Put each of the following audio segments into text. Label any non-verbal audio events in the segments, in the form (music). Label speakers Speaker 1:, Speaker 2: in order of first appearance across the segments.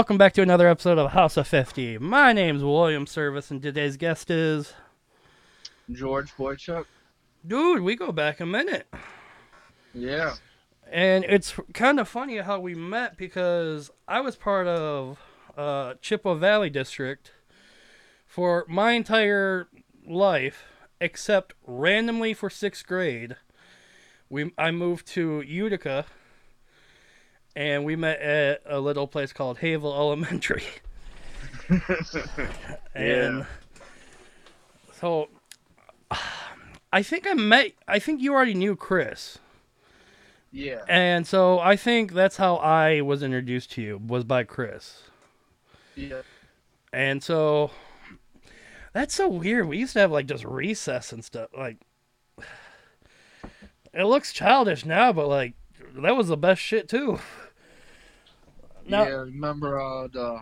Speaker 1: welcome back to another episode of House of 50. My name's William Service, and today's guest is.
Speaker 2: George Boychuk.
Speaker 1: Dude, we go back a minute.
Speaker 2: Yeah.
Speaker 1: And it's kind of funny how we met because I was part of uh, Chippewa Valley District for my entire life, except randomly for sixth grade. We I moved to Utica, and we met at a little place called Havel Elementary. (laughs) (laughs) and
Speaker 2: Yeah.
Speaker 1: so (sighs) I think I met. I think you already knew Chris.
Speaker 2: Yeah.
Speaker 1: And so I think that's how I was introduced to you was by Chris.
Speaker 2: Yeah.
Speaker 1: And so that's so weird. We used to have like just recess and stuff. Like (sighs) it looks childish now, but like that was the best shit too. (laughs)
Speaker 2: Yeah. Remember uh, the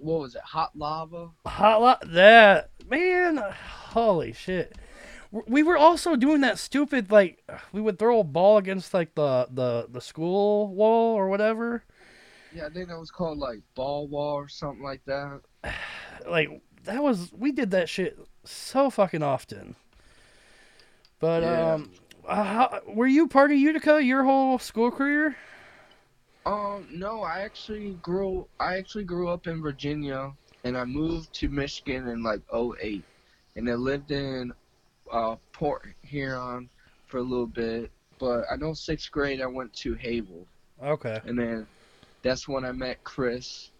Speaker 2: what was it? Hot lava.
Speaker 1: hot lot that man, holy shit. We were also doing that stupid like we would throw a ball against like the the the school wall or whatever.
Speaker 2: Yeah, I think that was called like ball wall or something like that. (sighs)
Speaker 1: like that was we did that shit so fucking often. But
Speaker 2: Yeah.
Speaker 1: um, uh, how, were you part of Utica your whole school career?
Speaker 2: Um, no, I actually grew. I actually grew up in Virginia, and I moved to Michigan in like '08, and I lived in uh, Port Huron for a little bit. But I know sixth grade I went to Havel.
Speaker 1: Okay.
Speaker 2: and then that's when I met Chris,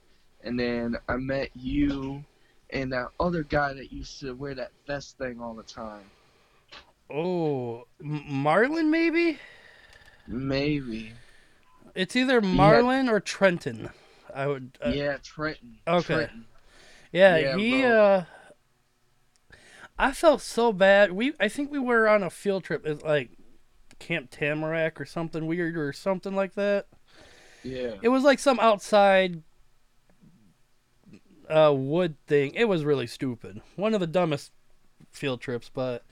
Speaker 2: and then I met you and that other guy that used to wear that vest thing all the time.
Speaker 1: Oh, Marlin maybe?
Speaker 2: Maybe.
Speaker 1: It's either Marlin or Trenton. I would. Uh, yeah.
Speaker 2: yeah, Trenton.
Speaker 1: okay.
Speaker 2: Trenton.
Speaker 1: Yeah.
Speaker 2: Yeah,
Speaker 1: he. uh I felt so bad. We. I think we were on a field trip. It's like Camp Tamarack or something weird or something like that.
Speaker 2: Yeah.
Speaker 1: It was like some outside uh, wood thing. It was really stupid. One of the dumbest field trips, but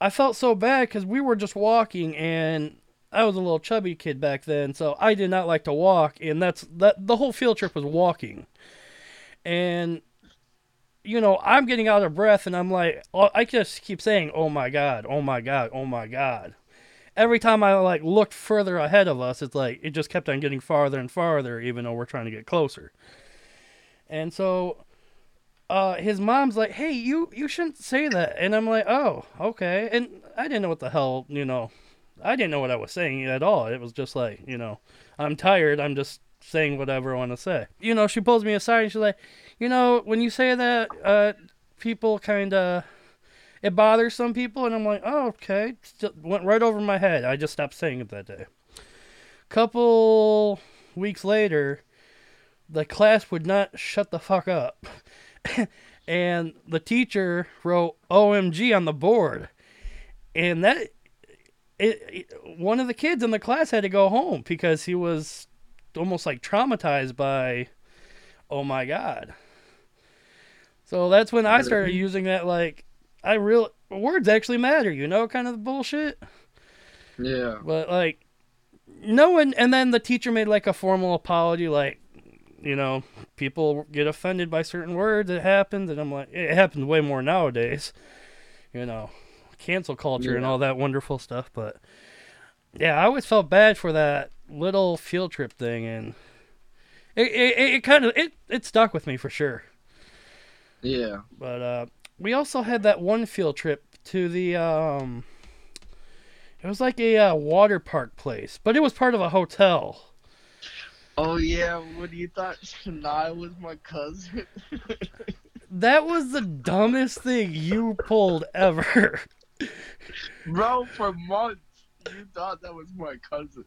Speaker 1: I felt so bad because we were just walking, and I was a little chubby kid back then, so I did not like to walk, and that's that. The whole field trip was walking, and you know I'm getting out of breath, and I'm like, oh, I just keep saying, "Oh my god, oh my god, oh my god." Every time I like looked further ahead of us, it's like it just kept on getting farther and farther, even though we're trying to get closer. And so, uh, his mom's like, "Hey, you you shouldn't say that," and I'm like, "Oh, okay." And I didn't know what the hell, you know, I didn't know what I was saying at all. It was just like, you know, I'm tired. I'm just saying whatever I want to say. You know, she pulls me aside and she's like, "You know, when you say that, uh, people kind of." It bothers some people, and I'm like, oh, okay. Still went right over my head. I just stopped saying it that day. Couple weeks later, the class would not shut the fuck up. (laughs) and the teacher wrote OMG on the board. And that it, it one of the kids in the class had to go home because he was almost like traumatized by oh my god. So that's when I started using that like I real words actually matter, you know, kind of bullshit.
Speaker 2: Yeah.
Speaker 1: But like, no one. And then the teacher made like a formal apology, like, you know, people get offended by certain words. It happens, and I'm like, it happens way more nowadays. You know, cancel culture and all that wonderful stuff. But yeah, I always felt bad for that little field trip thing, and it it, it kind of it it stuck with me for sure.
Speaker 2: Yeah.
Speaker 1: But uh, we also had that one field trip to the um, it was like a uh, water park place, but it was part of a hotel.
Speaker 2: Oh yeah, when you thought Shania was my cousin. (laughs)
Speaker 1: That was the dumbest thing you pulled ever. (laughs)
Speaker 2: Bro, for months you thought that was my cousin.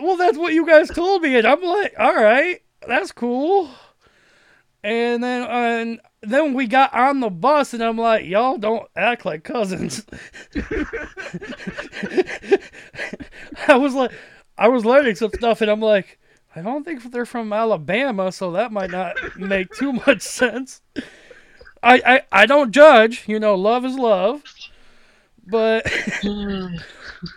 Speaker 1: well, that's what you guys told me, and I'm like, all right, that's cool. And then and then we got on the bus, and I'm like, y'all don't act like cousins. (laughs) I was like, I was learning some stuff, and I'm like, I don't think they're from Alabama, so that might not make too much sense. I, I, I don't judge, you know, love is love. But well, mm.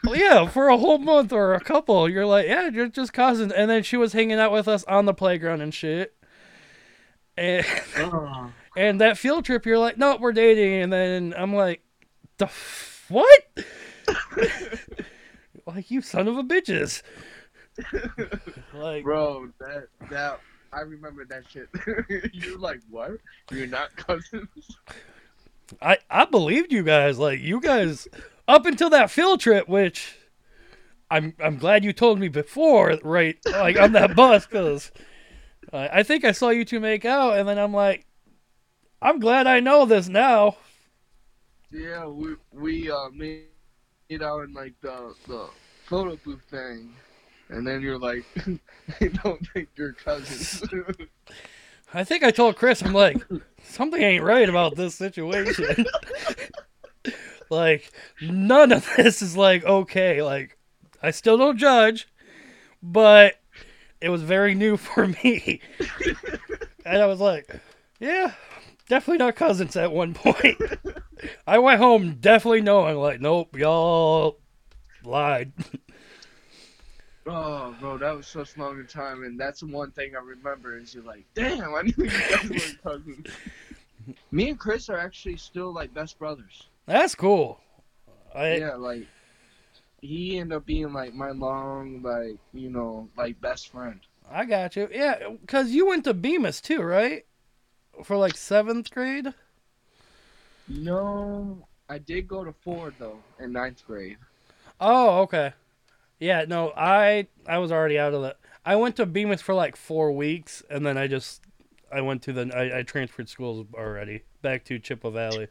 Speaker 1: (laughs) yeah, for a whole month or a couple, you're like, yeah, you're just cousins. And then she was hanging out with us on the playground and shit. And
Speaker 2: Oh, (laughs)
Speaker 1: and that field trip, you're like, no, we're dating, and then I'm like, the f- what? (laughs) like you son of a bitches. like
Speaker 2: bro, that that I remember that shit. You're like, what? You're not cousins?
Speaker 1: I I believed you guys. Like you guys up until that field trip, which I'm I'm glad you told me before, right? Like on that bus, because I think I saw you two make out, and then I'm like, I'm glad I know this now.
Speaker 2: Yeah, we we uh made out in like the the photo booth thing, and then you're like, (laughs) I don't think you're cousins.
Speaker 1: I think I told Chris, I'm like, something ain't right about this situation. (laughs) like, none of this is like okay. Like, I still don't judge, but it was very new for me. and I was like, yeah, definitely not cousins at one point. I went home definitely knowing, like, nope, y'all lied.
Speaker 2: Oh, bro, that was such a long time, and that's the one thing I remember is you're like, damn, I knew you guys were (laughs) cousins. Me and Chris are actually still like best brothers.
Speaker 1: That's cool. I,
Speaker 2: yeah, like he ended up being like my long, like you know, like best friend.
Speaker 1: I got you. Yeah, because you went to Bemis too, right? For like seventh grade?
Speaker 2: No, I did go to Ford though in ninth grade.
Speaker 1: Oh, okay. Yeah, no, I I was already out of that. I went to Bemis for like four weeks, and then I just I went to the I, I transferred schools already back to Chippewa Valley.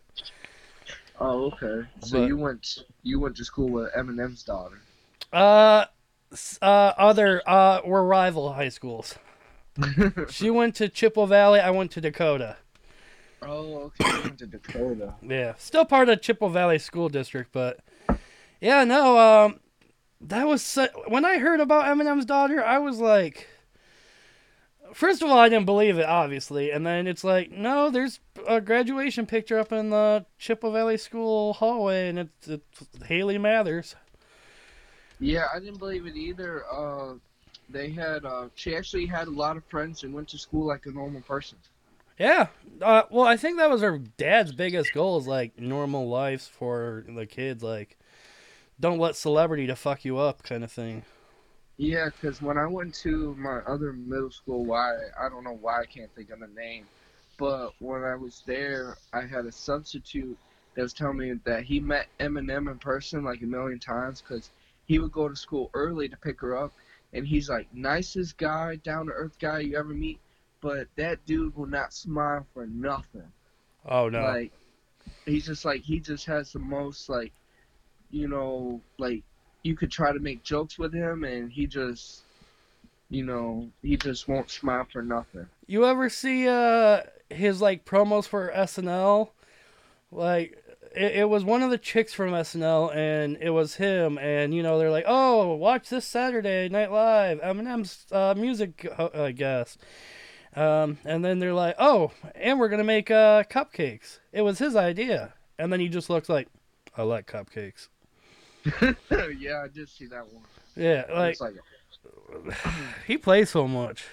Speaker 2: Oh, okay. So
Speaker 1: But-
Speaker 2: you went you went to school with Eminem's daughter.
Speaker 1: Uh, uh, other uh, were rival high schools. (laughs) She went to Chippewa Valley. I went to Dakota.
Speaker 2: oh, okay. Went to Dakota.
Speaker 1: Yeah, still part of Chippewa Valley School District, but yeah, no. Um, that was su- when I heard about Eminem's daughter. I was like, first of all, I didn't believe it, obviously, and then it's like, no, there's a graduation picture up in the Chippewa Valley School hallway, and it's, it's Hailie Mathers.
Speaker 2: Yeah, I didn't believe it either. Uh, they had uh, she actually had a lot of friends and went to school like a normal person.
Speaker 1: Yeah. Uh, well, I think that was her dad's biggest goal is like normal lives for the kids, like don't let celebrity to fuck you up, kind of thing.
Speaker 2: Yeah, because when I went to my other middle school, why I don't know why I can't think of the name, but when I was there, I had a substitute that was telling me that he met Eminem in person like a million times because he would go to school early to pick her up, and he's like nicest guy, down to earth guy you ever meet, but that dude will not smile for nothing.
Speaker 1: Oh no.
Speaker 2: Like he's just like he just has the most like you know like you could try to make jokes with him and he just you know he just won't smile for nothing.
Speaker 1: You ever see uh his like promos for SNL? Like it, it was one of the chicks from SNL and it was him and you know they're like, "Oh, watch this Saturday Night Live, Eminem's uh, music uh, I guess." Um and then they're like, "Oh, and we're to make uh cupcakes." It was his idea. And then he just looks like, "I like cupcakes." (laughs)
Speaker 2: yeah, I did see that one.
Speaker 1: Yeah, like
Speaker 2: like (sighs)
Speaker 1: he plays so much.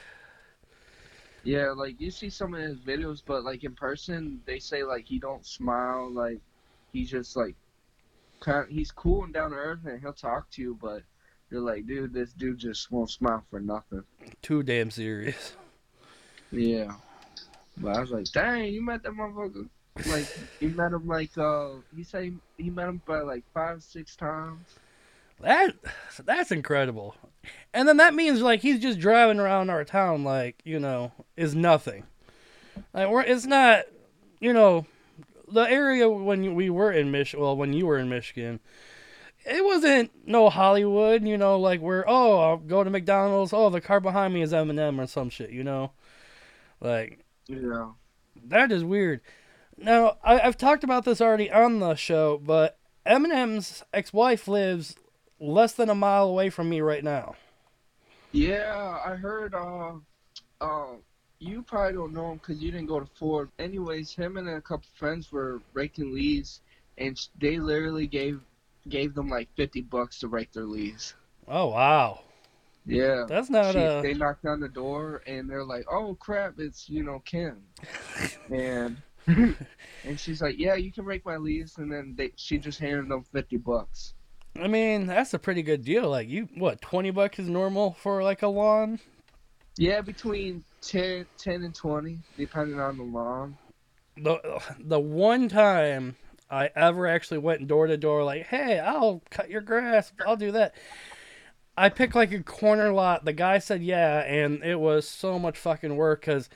Speaker 2: yeah, like you see some of his videos, but like in person, they say like he don't smile, like he's just like kind. He's cool and down to earth, and he'll talk to you, but you're like, dude, this dude just won't smile for nothing.
Speaker 1: Too damn serious.
Speaker 2: Yeah. But I was like, dang, you met that motherfucker. Like, he met him like, uh, he said he, he met him by like five, six times.
Speaker 1: That that's incredible. And then that means like he's just driving around our town like, you know, is nothing. Like we're it's not, you know, the area when we were in Mich well, when you were in Michigan, it wasn't no Hollywood, you know, like where oh, I'll go to McDonald's, oh, the car behind me is Eminem or some shit, you know. Like
Speaker 2: Yeah.
Speaker 1: that is weird. Now, I, I've talked about this already on the show, but Eminem's ex-wife lives less than a mile away from me right now.
Speaker 2: Yeah, I heard, uh, uh, you probably don't know him because you didn't go to Ford. Anyways, him and a couple friends were raking leaves, and they literally gave gave them like 50 bucks to rake their leaves.
Speaker 1: Oh wow.
Speaker 2: Yeah.
Speaker 1: That's not
Speaker 2: She,
Speaker 1: a.
Speaker 2: they knocked on the door and they're like, "Oh crap, it's you know Kim," (laughs) and (laughs) and she's like, "Yeah, you can rake my leaves," and then they, she just handed them fifty bucks.
Speaker 1: I mean, that's a pretty good deal. Like you, what, twenty bucks is normal for like a lawn?
Speaker 2: Yeah, between 10, 10 and twenty, depending on the lawn.
Speaker 1: The the one time I ever actually went door to door, like, hey, I'll cut your grass, I'll do that. I picked like a corner lot. The guy said yeah, and it was so much fucking work because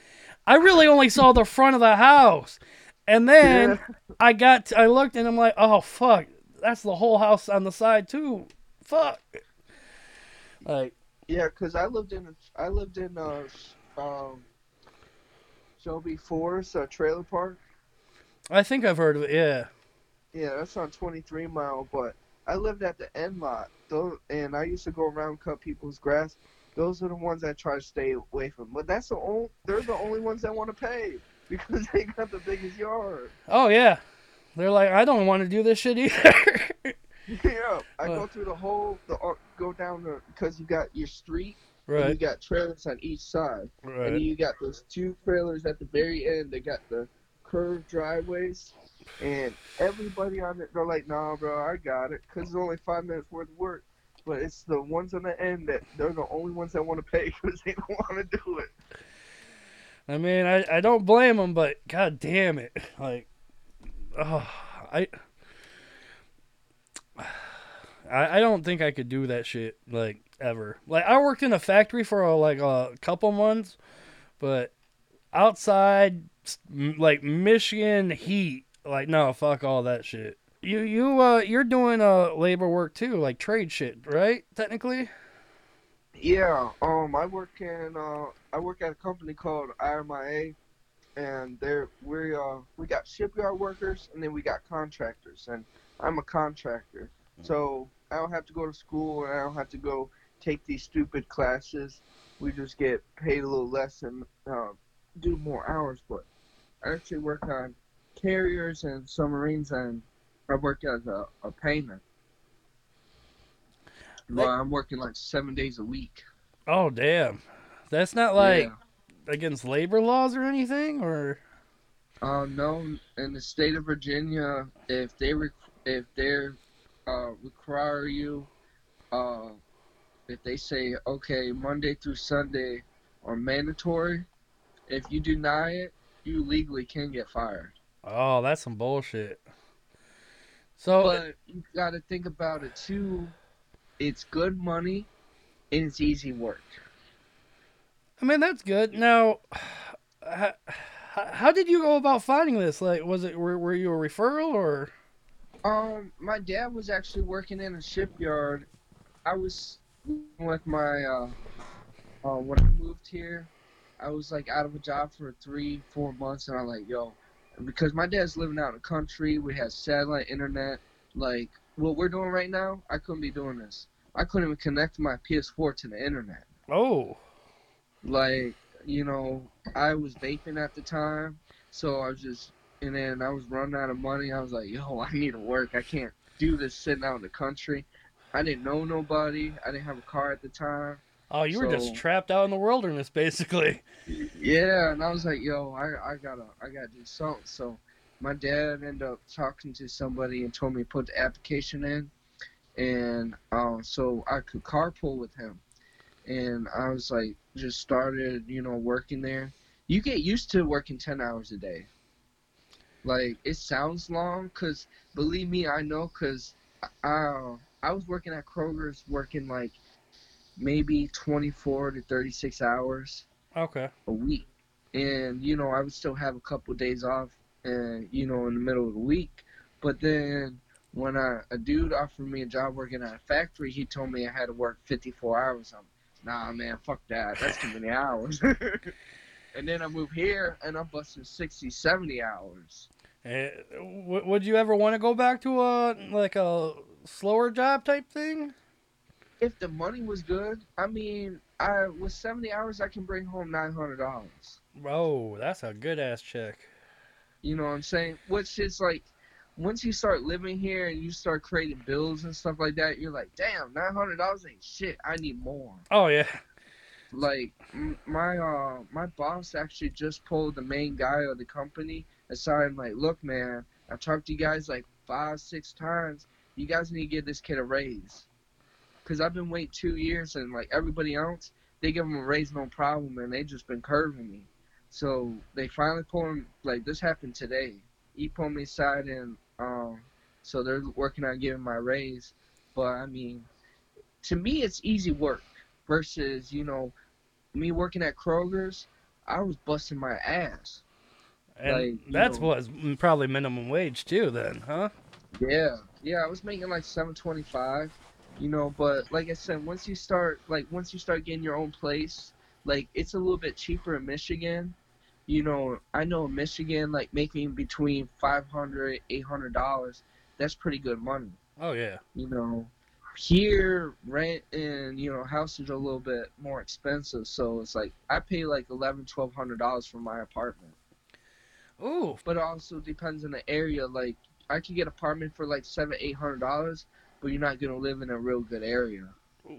Speaker 1: I really only saw the front of the house, and then I got I looked and I'm like, oh fuck, that's the whole house on the side too. Fuck. Like
Speaker 2: Yeah, cause I lived in I lived in uh um Shelby Forest uh, trailer park.
Speaker 1: I think I've heard of it. Yeah.
Speaker 2: Yeah, that's on 23 mile, but I lived at the end lot. Those, and I used to go around cut people's grass. Those are the ones I try to stay away from. But that's the only they're the only ones that want to pay (laughs) because they got the biggest yard.
Speaker 1: Oh yeah. They're like, I don't want to do this shit either. (laughs)
Speaker 2: yeah, I
Speaker 1: Uh.
Speaker 2: go through the whole the uh, go down the because you got your street and you got trailers on each side.
Speaker 1: Right.
Speaker 2: And you got those two trailers at the very end. They got the curved driveways, and everybody on it, they're like, "Nah, bro, I got it," because it's only five minutes worth of work. But it's the ones on the end that they're the only ones that want to pay because they don't want to do it.
Speaker 1: I mean, I, I don't blame them, but god damn it, like, oh, I, I don't think I could do that shit like ever. Like I worked in a factory for uh, like a couple months, but outside like Michigan heat, like no, fuck all that shit. You you uh you're doing uh labor work too, like trade shit, right? Technically.
Speaker 2: Yeah, um, I work in uh, I work at a company called IMIA, and there we uh we got shipyard workers and then we got contractors, and I'm a contractor, so I don't have to go to school and I don't have to go take these stupid classes. We just get paid a little less and uh, do more hours, but I actually work on carriers and submarines, and I work as a, a painter. Well, I'm working like seven days a week.
Speaker 1: Oh damn, that's not like
Speaker 2: Yeah.
Speaker 1: against labor laws or anything, or
Speaker 2: Uh, no, in the state of Virginia, if they re- if they uh, require you, uh, if they say okay, Monday through Sunday are mandatory, if you deny it, you legally can get fired.
Speaker 1: oh, that's some bullshit. So
Speaker 2: But you got to think about it too. It's good money, and it's easy work.
Speaker 1: I mean that's good. Now, how, how did you go about finding this? Like, was it were, were you a referral or?
Speaker 2: Um, my dad was actually working in a shipyard. I was with my uh, uh when I moved here, I was like out of a job for three, four months, and I'm like, yo, because my dad's living out in the country. We had satellite internet. Like what we're doing right now, I couldn't be doing this. I couldn't even connect my PS4 to the internet.
Speaker 1: Oh,
Speaker 2: Like you know, I was vaping at the time, so I was just, and then I was running out of money. I was like, yo, I need to work. I can't do this sitting out in the country. I didn't know nobody. I didn't have a car at the time.
Speaker 1: Oh, you were just trapped out in the wilderness, basically.
Speaker 2: Yeah, and I was like, yo, I, I gotta, I gotta do something. So my dad ended up talking to somebody and told me to put the application in, and um, so I could carpool with him. And I was like, just started, you know, working there. You get used to working ten hours a day. Like it sounds long, cause believe me, I know, cause I, I was working at Kroger's, working like maybe twenty four to thirty six hours
Speaker 1: Okay.
Speaker 2: a week. And, you know, I would still have a couple days off and you know, in the middle of the week. But then when I, a dude offered me a job working at a factory, he told me I had to work fifty four hours. I'm nah man, fuck that. That's too many hours. (laughs) and then I moved here and I'm busting 60, 70 hours.
Speaker 1: Eh, w- would you ever want to go back to a like a slower job type thing?
Speaker 2: If the money was good, I mean, I with seventy hours I can bring home nine hundred dollars.
Speaker 1: Whoa, that's a good ass check.
Speaker 2: You know what I'm saying? Which is like, once you start living here and you start creating bills and stuff like that, you're like, damn, nine hundred dollars ain't shit. I need more.
Speaker 1: Oh yeah.
Speaker 2: Like my uh my boss actually just pulled the main guy of the company aside and like, look, man, I talked to you guys like five, six times. You guys need to give this kid a raise. Cause I've been waiting two years and like everybody else, they give them a raise no problem and they just been curving me. So they finally pulled him like this happened today. He pulled me aside and um so they're working on giving my raise. But I mean, to me it's easy work versus, you know, me working at Kroger's, I was busting my ass.
Speaker 1: And
Speaker 2: Like,
Speaker 1: that's
Speaker 2: know-
Speaker 1: was probably minimum wage too then, huh?
Speaker 2: Yeah, yeah, I was making like seven twenty five, you know. But like I said, once you start like once you start getting your own place, like it's a little bit cheaper in Michigan. You know, I know in Michigan, like making between five hundred, eight hundred dollars, that's pretty good money.
Speaker 1: Oh yeah.
Speaker 2: You know, here rent and you know houses are a little bit more expensive, so it's like I pay like eleven, twelve hundred dollars for my apartment.
Speaker 1: Ooh.
Speaker 2: but it also depends on the area. Like I could get apartment for like seven, eight hundred dollars, but you're not gonna live in a real good area.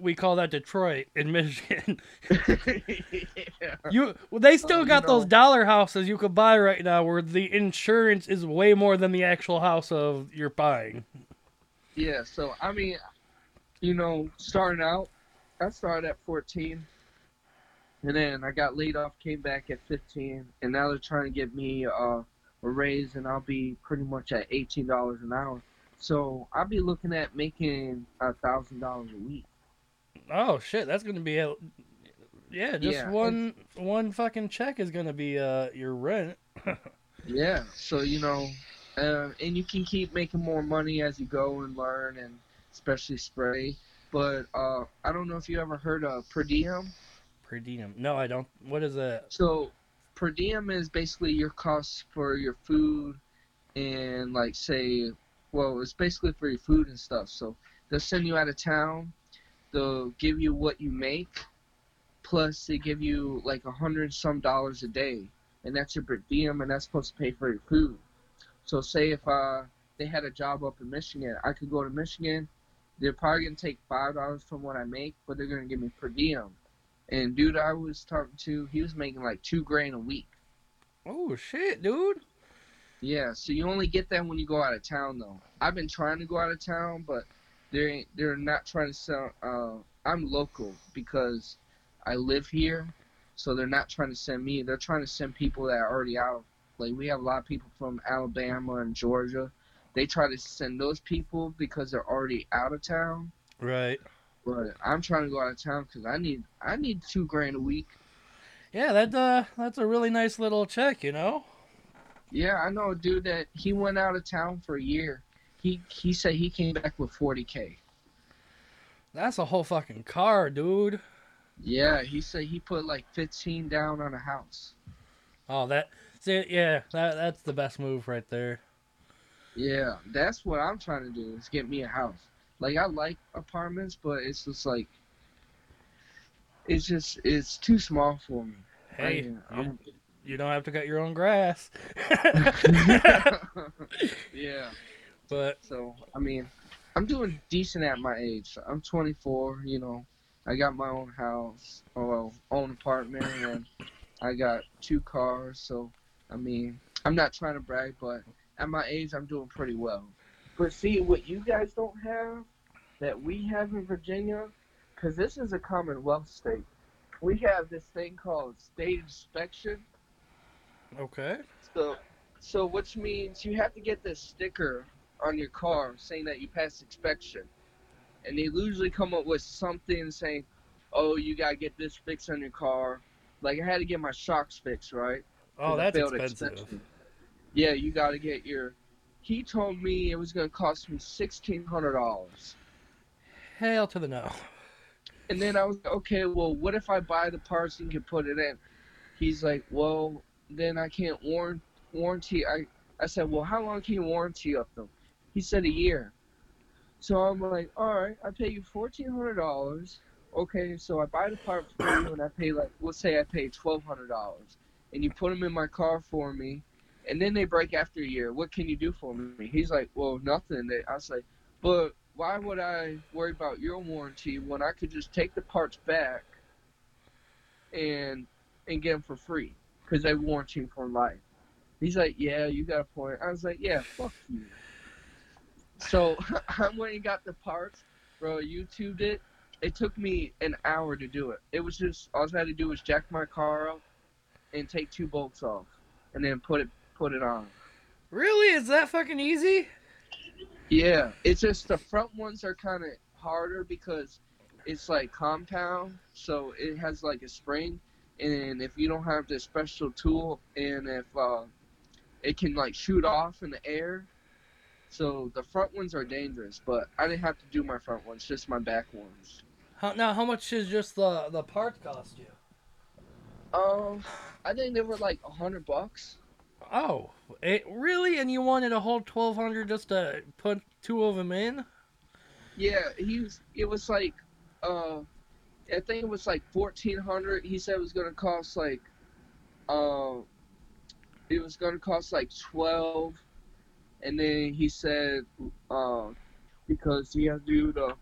Speaker 1: We call that Detroit in Michigan. (laughs) (laughs)
Speaker 2: yeah.
Speaker 1: You well, they still
Speaker 2: Uh, you
Speaker 1: got those dollar houses you could buy right now where the insurance is way more than the actual house of you're buying.
Speaker 2: yeah, so I mean, you know, starting out, I started at 14, and then I got laid off, came back at 15, and now they're trying to get me uh, a raise, and I'll be pretty much at $18 an hour. So I'll be looking at making a thousand dollars a week.
Speaker 1: Oh shit, that's gonna be a yeah, just
Speaker 2: Yeah,
Speaker 1: one one fucking check is gonna be uh your rent. (laughs)
Speaker 2: Yeah. So you know, uh, and you can keep making more money as you go and learn, and especially spray. But uh, I don't know if you ever heard of per diem.
Speaker 1: Per diem. No, I don't. What is that?
Speaker 2: So per diem is basically your costs for your food, and like say, well, it's basically for your food and stuff. So they'll send you out of town. They'll give you what you make, plus they give you like a hundred some dollars a day, and that's your per diem, and that's supposed to pay for your food. So say if uh they had a job up in Michigan, I could go to Michigan. They're probably gonna take five dollars from what I make, but they're gonna give me per diem. And dude, I was talking to, he was making like two grand a week.
Speaker 1: Oh shit, dude.
Speaker 2: Yeah, so you only get that when you go out of town, though. I've been trying to go out of town, but they ain't, they're not trying to sell. Uh, I'm local because I live here, so they're not trying to send me. They're trying to send people that are already out. Like we have a lot of people from Alabama and Georgia. They try to send those people because they're already out of town.
Speaker 1: Right.
Speaker 2: But I'm trying to go out of town because I need I need two grand a week.
Speaker 1: Yeah, that uh that's a really nice little check, you know?
Speaker 2: Yeah, I know a dude that he went out of town for a year. He he said he came back with 40k.
Speaker 1: That's a whole fucking car, dude.
Speaker 2: Yeah, he said he put like 15 down on a house.
Speaker 1: Oh, that see, yeah, that that's the best move right there.
Speaker 2: Yeah, that's what I'm trying to do is get me a house. Like I like apartments, but it's just like it's just it's too small for me.
Speaker 1: Hey,
Speaker 2: I-
Speaker 1: you, you don't have to cut your own grass. (laughs)
Speaker 2: yeah.
Speaker 1: but
Speaker 2: So I mean, I'm doing decent at my age. I'm 24. You know, I got my own house, or well, own apartment, and I got two cars. So I mean, I'm not trying to brag, but at my age, I'm doing pretty well. But see, what you guys don't have that we have in Virginia, because this is a Commonwealth state. We have this thing called state inspection.
Speaker 1: Okay.
Speaker 2: So, so which means you have to get this sticker on your car saying that you passed inspection, and they usually come up with something saying, "Oh, you gotta get this fixed on your car." Like I had to get my shocks fixed, right?
Speaker 1: Oh, that's expensive.
Speaker 2: inspection. Yeah, you gotta get your. He told me it was gonna cost me sixteen hundred dollars,
Speaker 1: Hell to the no.
Speaker 2: and then I was okay. Well, what if I buy the parts and can put it in? He's like, well, then I can't warrant warranty. I I said, well, how long can you warranty up them? He said a year. So I'm like, all right, I pay you fourteen hundred dollars. Okay, so I buy the part for you, and I pay like, let's say I pay twelve hundred dollars, and you put them in my car for me, and then they break after a year. What can you do for me? He's like, well, nothing. I was like, but why would I worry about your warranty when I could just take the parts back and and get them for free because they warranty for life. He's like, yeah, you got a point. I was like, yeah, fuck you. So (laughs) I went and got the parts, bro. YouTubed it. It took me an hour to do it. It was just all I had to do was jack my car up and take two bolts off, and then put it put it on.
Speaker 1: Really? Is that fucking easy?
Speaker 2: Yeah, it's just the front ones are kind of harder because it's like compound, so it has like a spring, and if you don't have this special tool, and if uh, it can like shoot off in the air, so the front ones are dangerous. But I didn't have to do my front ones, just my back ones.
Speaker 1: How, now, how much does just the the part cost you?
Speaker 2: Um, I think they were like a hundred bucks.
Speaker 1: Oh, it really? And you wanted a whole twelve hundred just to put two of them in?
Speaker 2: Yeah, he was. It was like, uh, I think it was like fourteen hundred. He said it was gonna cost like, uh, it was gonna cost like twelve, and then he said, uh, because he had to do the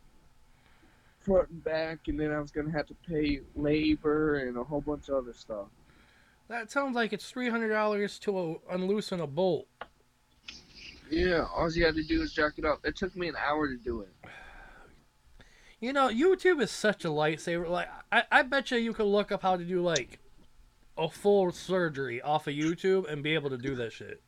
Speaker 2: front and back, and then I was gonna have to pay labor and a whole bunch of other stuff.
Speaker 1: That sounds like it's three hundred dollars to uh, unloosen a bolt.
Speaker 2: Yeah, all you had to do is jack it up. It took me an hour to do it.
Speaker 1: You know, YouTube is such a lightsaber. Like, I, I bet you you could look up how to do like a full surgery off of YouTube and be able to do that shit.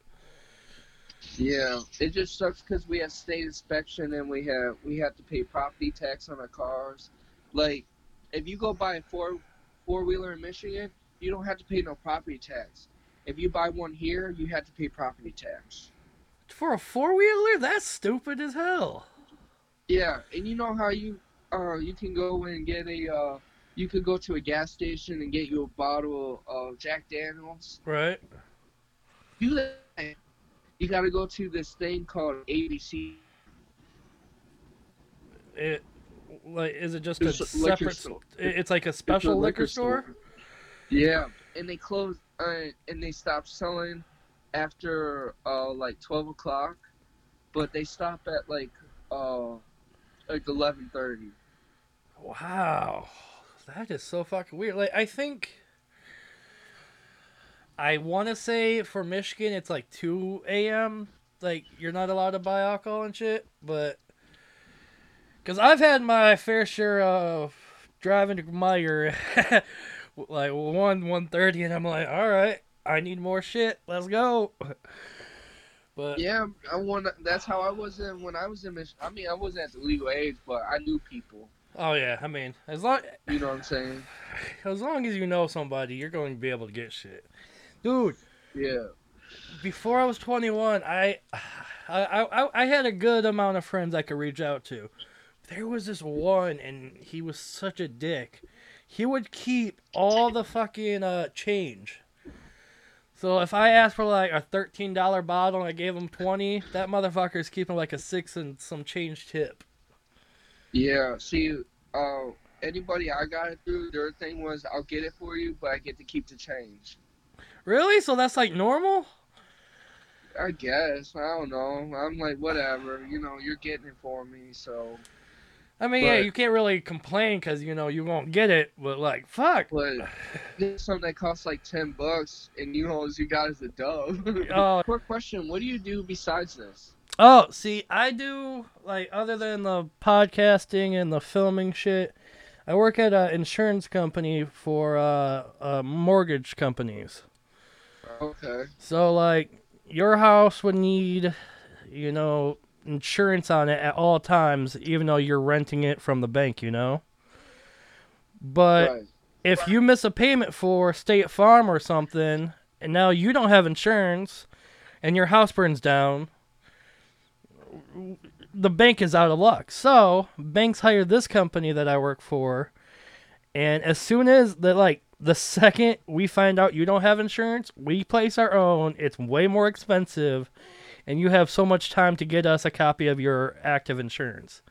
Speaker 2: Yeah, it just sucks because we have state inspection and we have we have to pay property tax on our cars. Like, if you go buy a four four wheeler in Michigan, you don't have to pay no property tax. If you buy one here, you have to pay property tax.
Speaker 1: For a four wheeler, that's stupid as hell.
Speaker 2: Yeah, and you know how you uh you can go and get a uh you could go to a gas station and get you a bottle of Jack Daniels.
Speaker 1: Right.
Speaker 2: Do that. You got to go to this thing called ABC.
Speaker 1: It like is it just
Speaker 2: It's
Speaker 1: a separate?
Speaker 2: store.
Speaker 1: It's like a
Speaker 2: It's a
Speaker 1: special liquor, store.
Speaker 2: Yeah, and they close uh, and they stop selling after uh, like twelve o'clock, but they stop at like uh like eleven thirty.
Speaker 1: Wow, that is so fucking weird. Like I think I want to say for Michigan it's like two a.m. Like you're not allowed to buy alcohol and shit, but because I've had my fair share of driving to Meijer, (laughs) like one one thirty, and I'm like, all right, I need more shit. Let's go. (laughs) But
Speaker 2: Yeah, I want. That's how I was in when I was in Michigan. I mean, I wasn't at the legal age, but I knew people.
Speaker 1: Oh yeah, I mean, as long
Speaker 2: You know what I'm saying? (sighs)
Speaker 1: as long as you know somebody, you're going to be able to get shit, dude.
Speaker 2: Yeah.
Speaker 1: before I was 21, (sighs) I, I, I, I had a good amount of friends I could reach out to. There was this one, and he was such a dick. He would keep all the fucking uh, change. So if I asked for like a thirteen dollar bottle and I gave him twenty, that motherfucker's keeping like a six and some change tip.
Speaker 2: Yeah. See, uh, anybody I got it through, their thing was, I'll get it for you, but I get to keep the change.
Speaker 1: Really? So that's like normal?
Speaker 2: I guess. I don't know. I'm like, whatever. You know, you're getting it for me, so.
Speaker 1: I mean, yeah, you can't really complain because you know you won't get it, but like, fuck.
Speaker 2: But this something that costs like ten bucks, and you know, as you got as a dub.
Speaker 1: Oh, (laughs)
Speaker 2: Quick question: What do you do besides this?
Speaker 1: Oh, see, I do like other than the podcasting and the filming shit. I work at an insurance company for uh, uh, mortgage companies.
Speaker 2: Okay.
Speaker 1: So like your house would need, you know, insurance on it at all times, even though you're renting it from the bank. You know. But
Speaker 2: right.
Speaker 1: if you miss a payment for State Farm or something, and now you don't have insurance, and your house burns down, the bank is out of luck. So banks hire this company that I work for, and as soon as the like the second we find out you don't have insurance, we place our own. It's way more expensive, and you have so much time to get us a copy of your active insurance.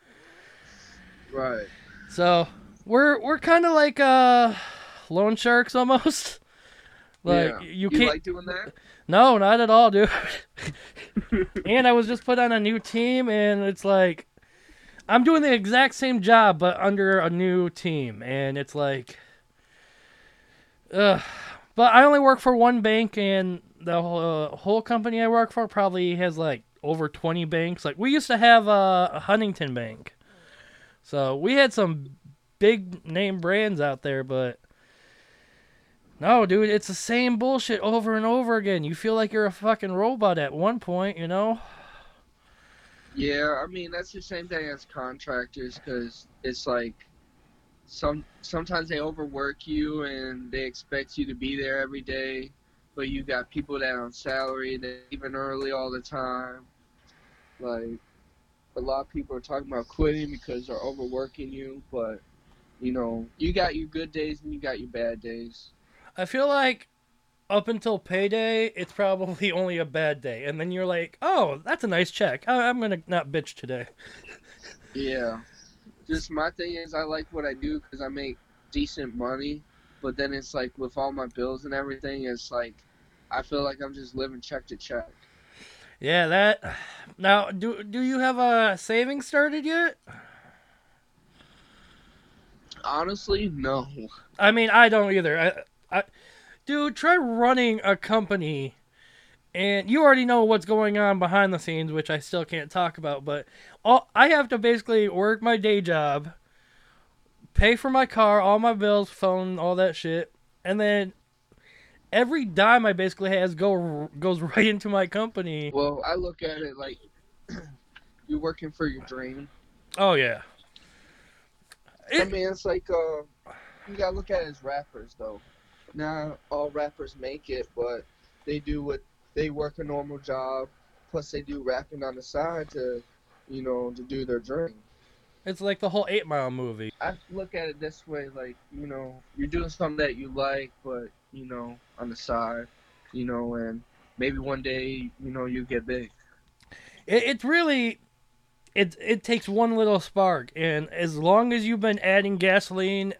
Speaker 2: Right.
Speaker 1: So we're we're kind of like uh, loan sharks almost. (laughs) Like
Speaker 2: yeah.
Speaker 1: you
Speaker 2: you
Speaker 1: can't.
Speaker 2: like doing that?
Speaker 1: No, not at all, dude. (laughs) and I was just put on a new team, and it's like I'm doing the exact same job, but under a new team, and it's like, ugh. But I only work for one bank, and the whole, uh, whole company I work for probably has like over 20 banks. Like we used to have uh, a Huntington Bank, so we had some big name brands out there, but. No, dude, it's the same bullshit over and over again. You feel like you're a fucking robot at one point, you know?
Speaker 2: Yeah, I mean that's the same thing as contractors because it's like some sometimes they overwork you and they expect you to be there every day, but you got people that on salary that even early all the time. Like a lot of people are talking about quitting because they're overworking you, but you know you got your good days and you got your bad days.
Speaker 1: I feel like up until payday, it's probably (laughs) only a bad day. And then you're like, oh, that's a nice check. I- I'm going to not bitch today.
Speaker 2: Yeah. Just my thing is, I like what I do because I make decent money. But then it's like with all my bills and everything, it's like I feel like I'm just living check to check.
Speaker 1: Yeah, that. Now, do do you have a savings started yet?
Speaker 2: Honestly, no.
Speaker 1: I mean, I don't either. I, I, dude, try running a company, and you already know what's going on behind the scenes, which I still can't talk about. But all I have to basically work my day job, pay for my car, all my bills, phone, all that shit, and then every dime I basically has go goes (laughs) right into my company.
Speaker 2: Well, I look at it like (clears throat) you're working for your dream.
Speaker 1: Oh yeah.
Speaker 2: I mean, it's like uh, you gotta look at it as rappers though. Not all rappers make it, but they do what they work a normal job, plus they do rapping on the side to, you know, to do their dream.
Speaker 1: It's like the whole Eight Mile movie.
Speaker 2: I look at it this way, like you know, you're doing something that you like, but you know, on the side, you know, and maybe one day, you know, you get big.
Speaker 1: It, it's really, it it takes one little spark, and as long as you've been adding gasoline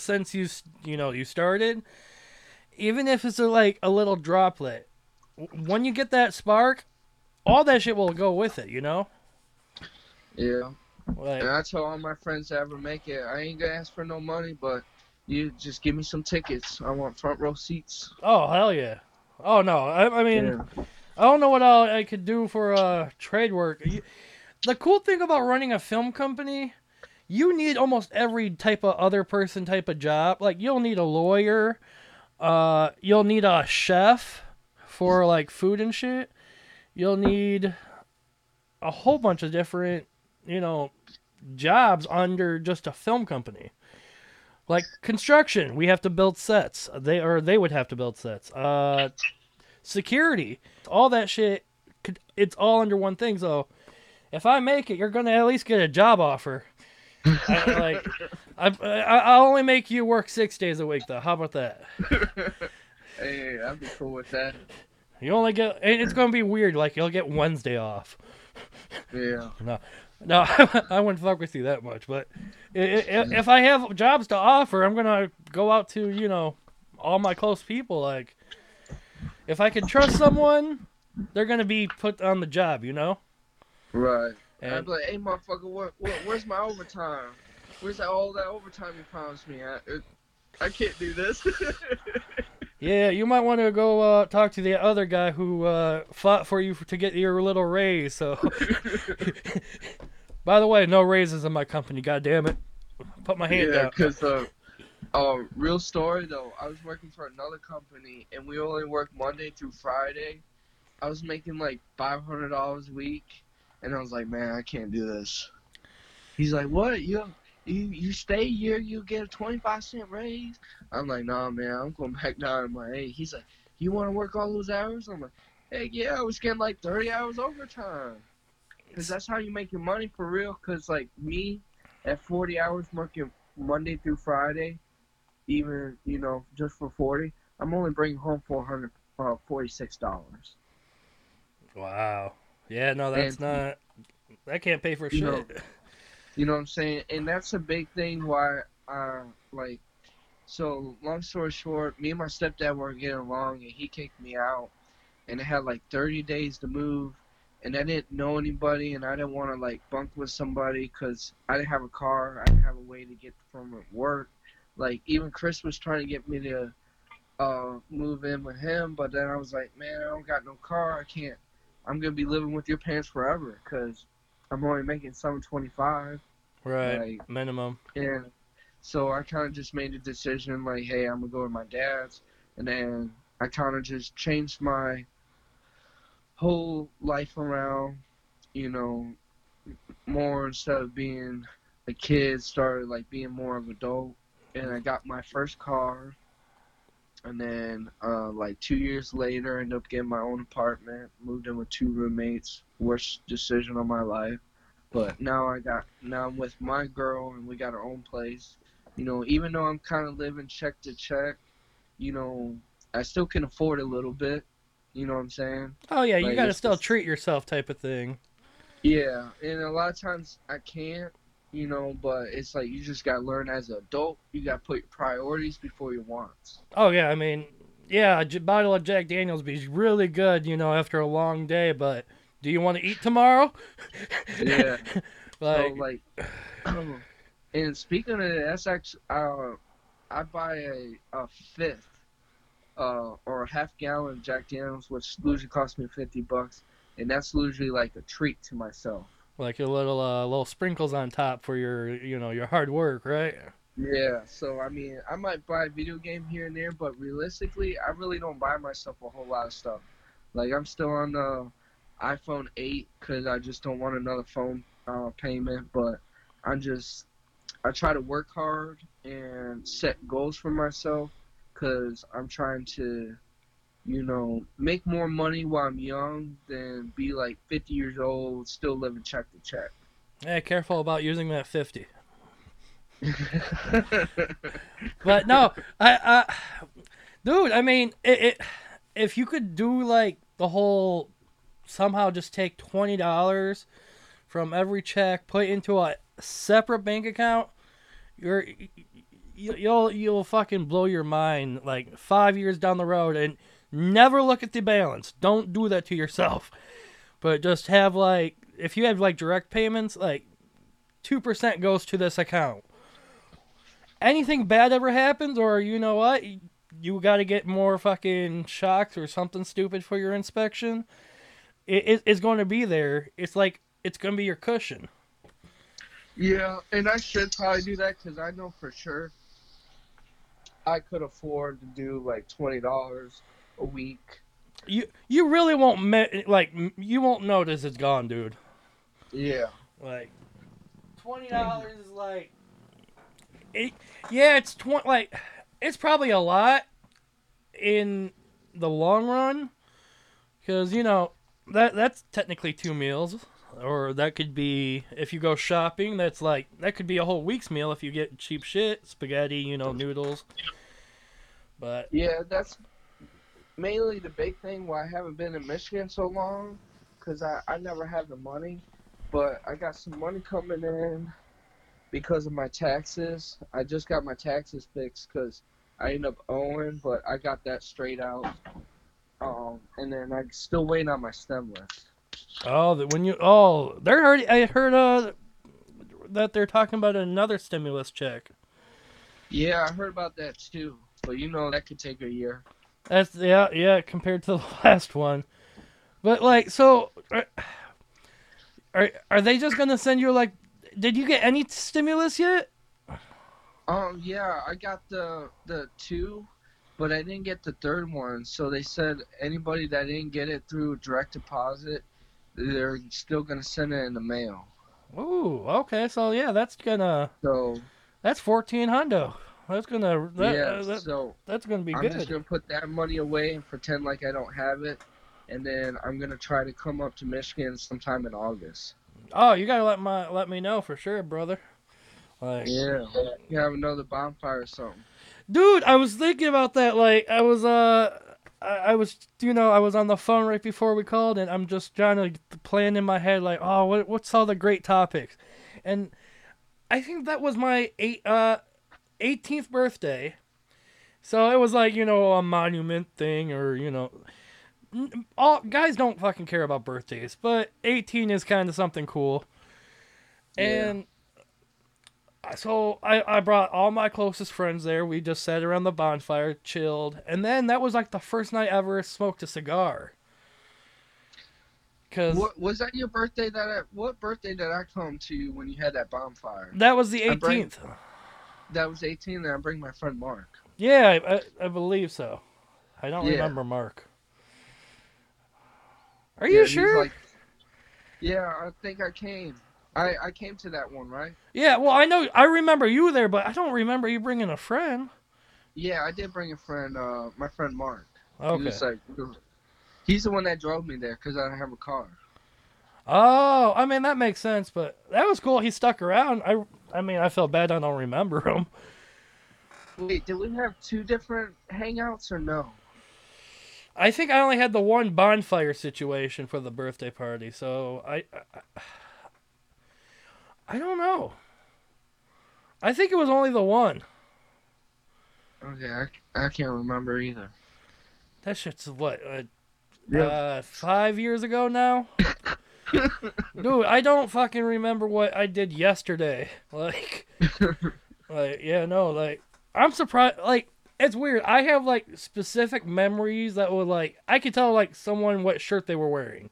Speaker 1: since you you know you started, even if it's a, like a little droplet, when you get that spark, all that shit will go with it. You know,
Speaker 2: Yeah.
Speaker 1: like
Speaker 2: And I tell all my friends that ever make it, I ain't gonna ask for no money, but you just give me some tickets. I want front row seats.
Speaker 1: oh hell yeah, oh no, I, I mean.
Speaker 2: Yeah.
Speaker 1: I don't know what all I could do for uh, trade work. The cool thing about running a film company, you need almost every type of other person type of job. Like you'll need a lawyer, uh, you'll need a chef for like food and shit. You'll need a whole bunch of different, you know, jobs under just a film company. Like construction, we have to build sets. They or they would have to build sets. Uh, security, all that shit. It's all under one thing. So, if I make it, you're gonna at least get a job offer. I, like, I, I I'll only make you work six days a week though. How about that? (laughs)
Speaker 2: hey, I'd be cool with that.
Speaker 1: You only get. It's gonna be weird. Like you'll get Wednesday off.
Speaker 2: Yeah. (laughs)
Speaker 1: No, no, (laughs) I wouldn't fuck with you that much. But if I have jobs to offer, I'm gonna go out to you know all my close people. Like, if I can trust someone, they're gonna be put on the job. You know.
Speaker 2: Right. And I'd be like, hey, motherfucker, what, what, where's my overtime? Where's that, all that overtime you promised me? I, it, I can't do this. (laughs)
Speaker 1: yeah, you might want to go uh, talk to the other guy who uh, fought for you to get your little raise. So, (laughs) by the way, no raises in my company. God damn it! Put my hand
Speaker 2: yeah,
Speaker 1: out.
Speaker 2: because, uh, uh, real story though, I was working for another company and we only work Monday through Friday. I was making like $500 a week and I was like, man, I can't do this. He's like, what? You you you stay here, you get a 25 cent raise? I'm like, nah, man, I'm going back down to my eight. He's like, you want to work all those hours? I'm like, heck yeah, I was getting like 30 hours overtime. Because that's how you make your money for real. Because, like, me at 40 hours working Monday through Friday, even, you know, just for 40, I'm only bringing home $446.
Speaker 1: Uh, wow. Yeah, no, that's
Speaker 2: And-
Speaker 1: not. That can't pay for shit.
Speaker 2: know, You know what I'm saying? And that's a big thing why, uh, like, So long story short, me and my stepdad weren't getting along, and he kicked me out. And I had like 30 days to move, and I didn't know anybody, and I didn't want to like bunk with somebody because I didn't have a car, I didn't have a way to get from work. Like even Chris was trying to get me to uh, move in with him, but then I was like, man, I don't got no car, I can't. I'm gonna be living with your parents forever because I'm only making 725.
Speaker 1: Right.
Speaker 2: Like,
Speaker 1: Minimum.
Speaker 2: and so I kind of just made a decision like, hey, I'm gonna go with my dad's, and then I kind of just changed my whole life around, you know, more instead of being a kid, started like being more of an adult, and I got my first car, and then uh, like two years later, I ended up getting my own apartment, moved in with two roommates, worst decision of my life. But now I got now I'm with my girl and we got our own place. You know, even though I'm kind of living check to check, you know, I still can afford a little bit. You know what I'm saying?
Speaker 1: Oh yeah, you gotta still
Speaker 2: just-
Speaker 1: treat yourself, type of thing.
Speaker 2: Yeah, and a lot of times I can't, you know, but it's like you just gotta learn as an adult. You gotta put your priorities before your wants.
Speaker 1: Oh yeah, I mean, yeah, a bottle of Jack Daniels be really good, you know, after a long day. But do you want to eat tomorrow? (laughs)
Speaker 2: Yeah.
Speaker 1: like, (laughs)
Speaker 2: so like, (clears throat) and speaking of that, that's actually, uh, I buy a, a fifth, uh, or a half gallon of Jack Daniels, which usually costs me fifty bucks, and that's usually like a treat to myself.
Speaker 1: Like a little uh, little sprinkles on top for your, you know, your hard work, right?
Speaker 2: Yeah, so I mean, I might buy a video game here and there, but realistically, I really don't buy myself a whole lot of stuff. Like I'm still on the iPhone 8 because I just don't want another phone uh, payment. But I'm just I try to work hard and set goals for myself because I'm trying to, you know, make more money while I'm young than be like 50 years old still living check to check.
Speaker 1: Yeah, careful about using that fifty. (laughs) But no, I, I, dude, I mean, it, it, if you could do like the whole, somehow just take twenty dollars from every check, put it into a separate bank account, you're, you, you'll you'll fucking blow your mind like five years down the road and never look at the balance. Don't do that to yourself. But just have like if you have like direct payments, like two percent goes to this account anything bad ever happens, or you know what, you, got to get more fucking shocks or something stupid for your inspection, it, it, it's going to be there. It's like it's going to be your cushion.
Speaker 2: Yeah, and I should probably do that because I know for sure I could afford to do like twenty dollars a week.
Speaker 1: You you really won't me- like you won't notice it's gone, dude.
Speaker 2: Yeah,
Speaker 1: Like twenty dollars is like, it, yeah, it's twenty. Like it's probably a lot in the long run, because you know that that's technically two meals, or that could be if you go shopping. That's like that could be a whole week's meal if you get cheap shit, spaghetti, you know, noodles. But
Speaker 2: yeah, that's mainly the big thing why I haven't been in Michigan so long because I I never had the money, but I got some money coming in because of my taxes. I just got my taxes fixed because I ended up owing, but I got that straight out. Um, and then I'm still waiting on my stem list.
Speaker 1: oh, that when you oh they're already I heard uh that they're talking about another stimulus check.
Speaker 2: Yeah, I heard about that too. But you know that could take a year.
Speaker 1: That's yeah, yeah. Compared to (laughs) the last one, but like, so are are, are they just gonna send you like? Did you get any stimulus yet?
Speaker 2: Um, yeah, I got the the two, but I didn't get the third one. So they said anybody that didn't get it through direct deposit, they're still gonna send it in the mail.
Speaker 1: Ooh, okay. So yeah, that's gonna
Speaker 2: So
Speaker 1: that's fourteen hundo. That's gonna that,
Speaker 2: yeah,
Speaker 1: uh, that,
Speaker 2: so
Speaker 1: that's gonna be good.
Speaker 2: I'm just gonna put that money away and pretend like I don't have it, and then I'm gonna try to come up to Michigan sometime in August.
Speaker 1: Oh, you gotta let my let me know for sure, brother. Like,
Speaker 2: Yeah, you have another bonfire or something.
Speaker 1: dude, I was thinking about that. Like, I was uh. I I was, you know, I was on the phone right before we called, and I'm just trying to plan in my head, like, oh, what, what's all the great topics, and I think that was my eight, uh, 18th birthday, So it was like you know a monument thing, or you know, all guys don't fucking care about birthdays, but 18 is kind of something cool.
Speaker 2: Yeah.
Speaker 1: And so I, I brought all my closest friends there. We just sat around the bonfire, chilled, and then that was like the first night I ever smoked a cigar. Cause
Speaker 2: What was that your birthday? That I, what birthday did I come to when you had that bonfire?
Speaker 1: that was the
Speaker 2: I bring-
Speaker 1: 18th.
Speaker 2: That was 18, and I bring my friend Mark.
Speaker 1: Yeah, I, I, I believe so. I don't
Speaker 2: Yeah.
Speaker 1: remember Mark. Are you
Speaker 2: he's
Speaker 1: sure?
Speaker 2: like- yeah, I think I came. I I came to that one, right?
Speaker 1: yeah, well, I know I remember you there, but I don't remember you bringing a friend.
Speaker 2: Yeah, I did bring a friend. Uh, my friend Mark. He
Speaker 1: Okay.
Speaker 2: was like, he's the one that drove me there because I don't have a car.
Speaker 1: Oh, I mean that makes sense, but that was cool. He stuck around. I I mean I felt bad I don't remember (laughs) him.
Speaker 2: Wait, did we have two different hangouts or no?
Speaker 1: I think I only had the one bonfire situation for the birthday party, so I I, I don't know. I think it was only the one.
Speaker 2: Okay, I, I can't remember either.
Speaker 1: That shit's what uh,
Speaker 2: Yeah.
Speaker 1: uh, five years ago now. (laughs) (laughs) Dude, I don't fucking remember what I did yesterday. (laughs) Like, like yeah, no, like I'm surprised. Like, it's weird. I have like specific memories that would like I could tell like someone what shirt they were wearing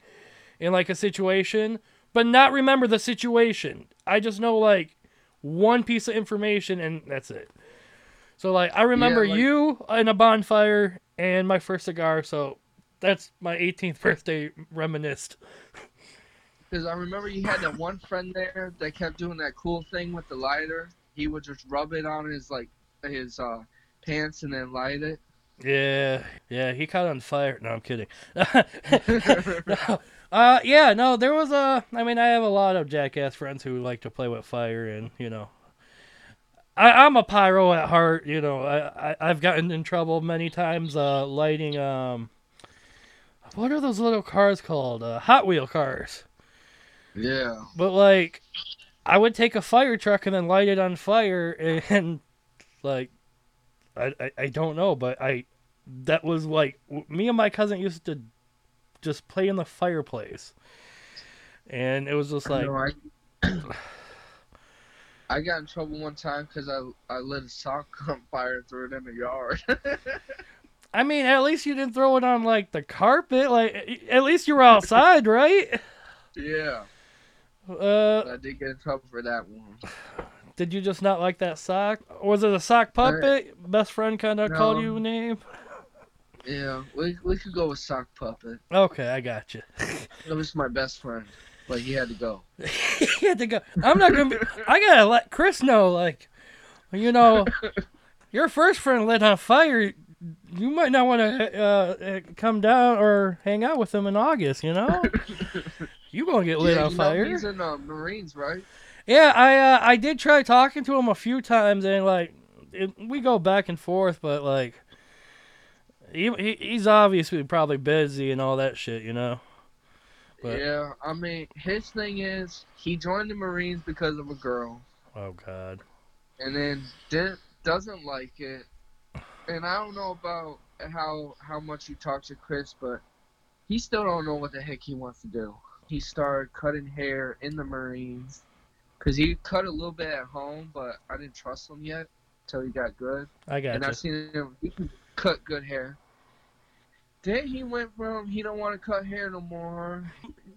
Speaker 1: in like a situation, but not remember the situation. I just know like one piece of information and that's it. So like I remember
Speaker 2: like-
Speaker 1: you in a bonfire and my first cigar. So that's my 18th birthday reminisced. (laughs)
Speaker 2: Because I remember you had that one friend there that kept doing that cool thing with the lighter. He would just rub it on his like his uh, pants and then light it.
Speaker 1: Yeah, yeah, he caught on fire. No, I'm kidding. (laughs) (laughs) no. Uh, yeah, no, there was a. I mean, I have a lot of jackass friends who like to play with fire, and you know, I, I'm a pyro at heart. You know, I, I I've gotten in trouble many times uh, lighting um. What are those little cars called? Uh, Hot Wheel cars.
Speaker 2: Yeah.
Speaker 1: But like, I would take a fire truck and then light it on fire, (laughs) and like, I I, I don't know, but I that was like me and my cousin used to just play in the fireplace, and it was just like,
Speaker 2: No, I, (clears throat) I got in trouble one time because I I lit a sock (laughs) on fire and threw it in the yard. (laughs)
Speaker 1: I mean, at least you didn't throw it on like the carpet. Like, at least you were outside, right?
Speaker 2: yeah.
Speaker 1: Uh,
Speaker 2: I did get in trouble for that one.
Speaker 1: did you just not like that sock? Was it a sock puppet? Best friend kind of called you a name.
Speaker 2: Yeah, we we could go with sock puppet.
Speaker 1: Okay, I got you. (laughs)
Speaker 2: It was my best friend, but he had to go.
Speaker 1: he had to go. I'm not gonna be. I gotta let Chris know, like, you know, (laughs) your first friend lit on fire. You might not want to uh, uh, come down or hang out with him in August. You know, (laughs) you gonna get lit
Speaker 2: yeah,
Speaker 1: on
Speaker 2: know
Speaker 1: fire.
Speaker 2: he's in uh, Marines, right?
Speaker 1: Yeah, I uh, I did try talking to him a few times, and like it, we go back and forth, but like he, he he's obviously probably busy and all that shit, you know. But-
Speaker 2: yeah, I mean, his thing is he joined the Marines because of a girl,
Speaker 1: Oh God.
Speaker 2: and then doesn't like it. And I don't know about how how much you talk to Chris, but he still don't know what the heck he wants to do. He started cutting hair in the Marines because he cut a little bit at home, but I didn't trust him yet until he got good.
Speaker 1: I got
Speaker 2: and
Speaker 1: you.
Speaker 2: I've seen him he can cut good hair. Then he went from he don't want to cut hair no more.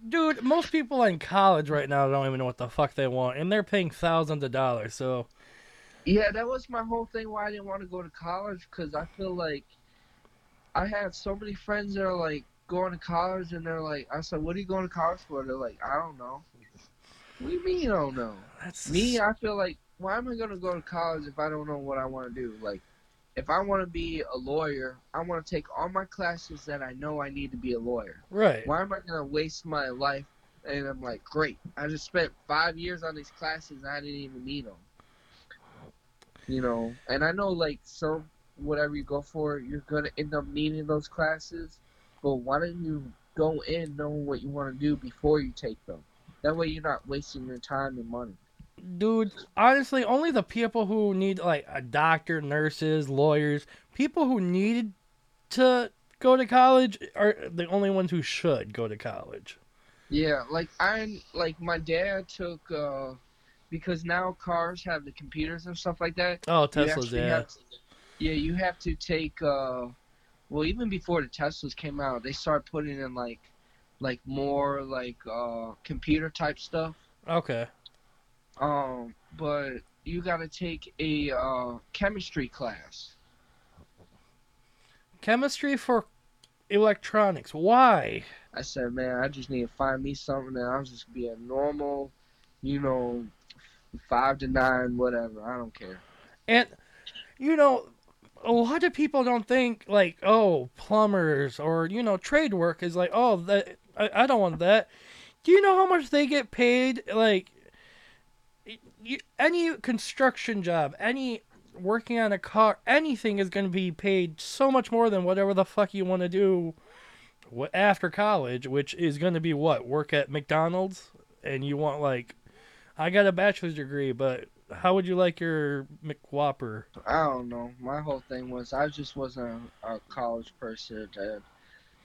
Speaker 1: Dude, most people in college right now don't even know what the fuck they want, and they're paying thousands of dollars. So
Speaker 2: Yeah, that was my whole thing why I didn't want to go to college because I feel like I had so many friends that are like going to college and they're like, I said, what are you going to college for? They're like, I don't know. What do you mean you don't know?
Speaker 1: that's
Speaker 2: Me, I feel like, why am I going to go to college if I don't know what I want to do? Like, if I want to be a lawyer, I want to take all my classes that I know I need to be a lawyer.
Speaker 1: right.
Speaker 2: Why am I going to waste my life? And I'm like, great. I just spent five years on these classes and I didn't even need them. You know, and I know like some whatever you go for, you're gonna end up needing those classes. But why don't you go in knowing what you want to do before you take them? That way you're not wasting your time and money.
Speaker 1: dude, honestly, only the people who need like a doctor, nurses, lawyers, people who needed to go to college are the only ones who should go to college.
Speaker 2: Yeah, like I like my dad took uh because now cars have the computers and stuff like that.
Speaker 1: Oh, Teslas, yeah.
Speaker 2: to- yeah, you have to take uh well even before the Teslas came out, they started putting in like like more like uh computer type stuff.
Speaker 1: Okay.
Speaker 2: Um but you got to take a uh chemistry class.
Speaker 1: Chemistry for electronics. Why?
Speaker 2: I said, man, I just need to find me something that I'm just be a normal, you know, five to nine, whatever. I don't care.
Speaker 1: And you know, a lot of people don't think like, oh, plumbers or you know, trade work is like, oh, that I, I don't want that. Do you know how much they get paid? Like, you, any construction job, any working on a car, anything is going to be paid so much more than whatever the fuck you want to do after college, which is going to be what work at McDonald's, and you want like, I got a bachelor's degree, but how would you like your McWhopper?
Speaker 2: I don't know. My whole thing was I just wasn't a, a college person. And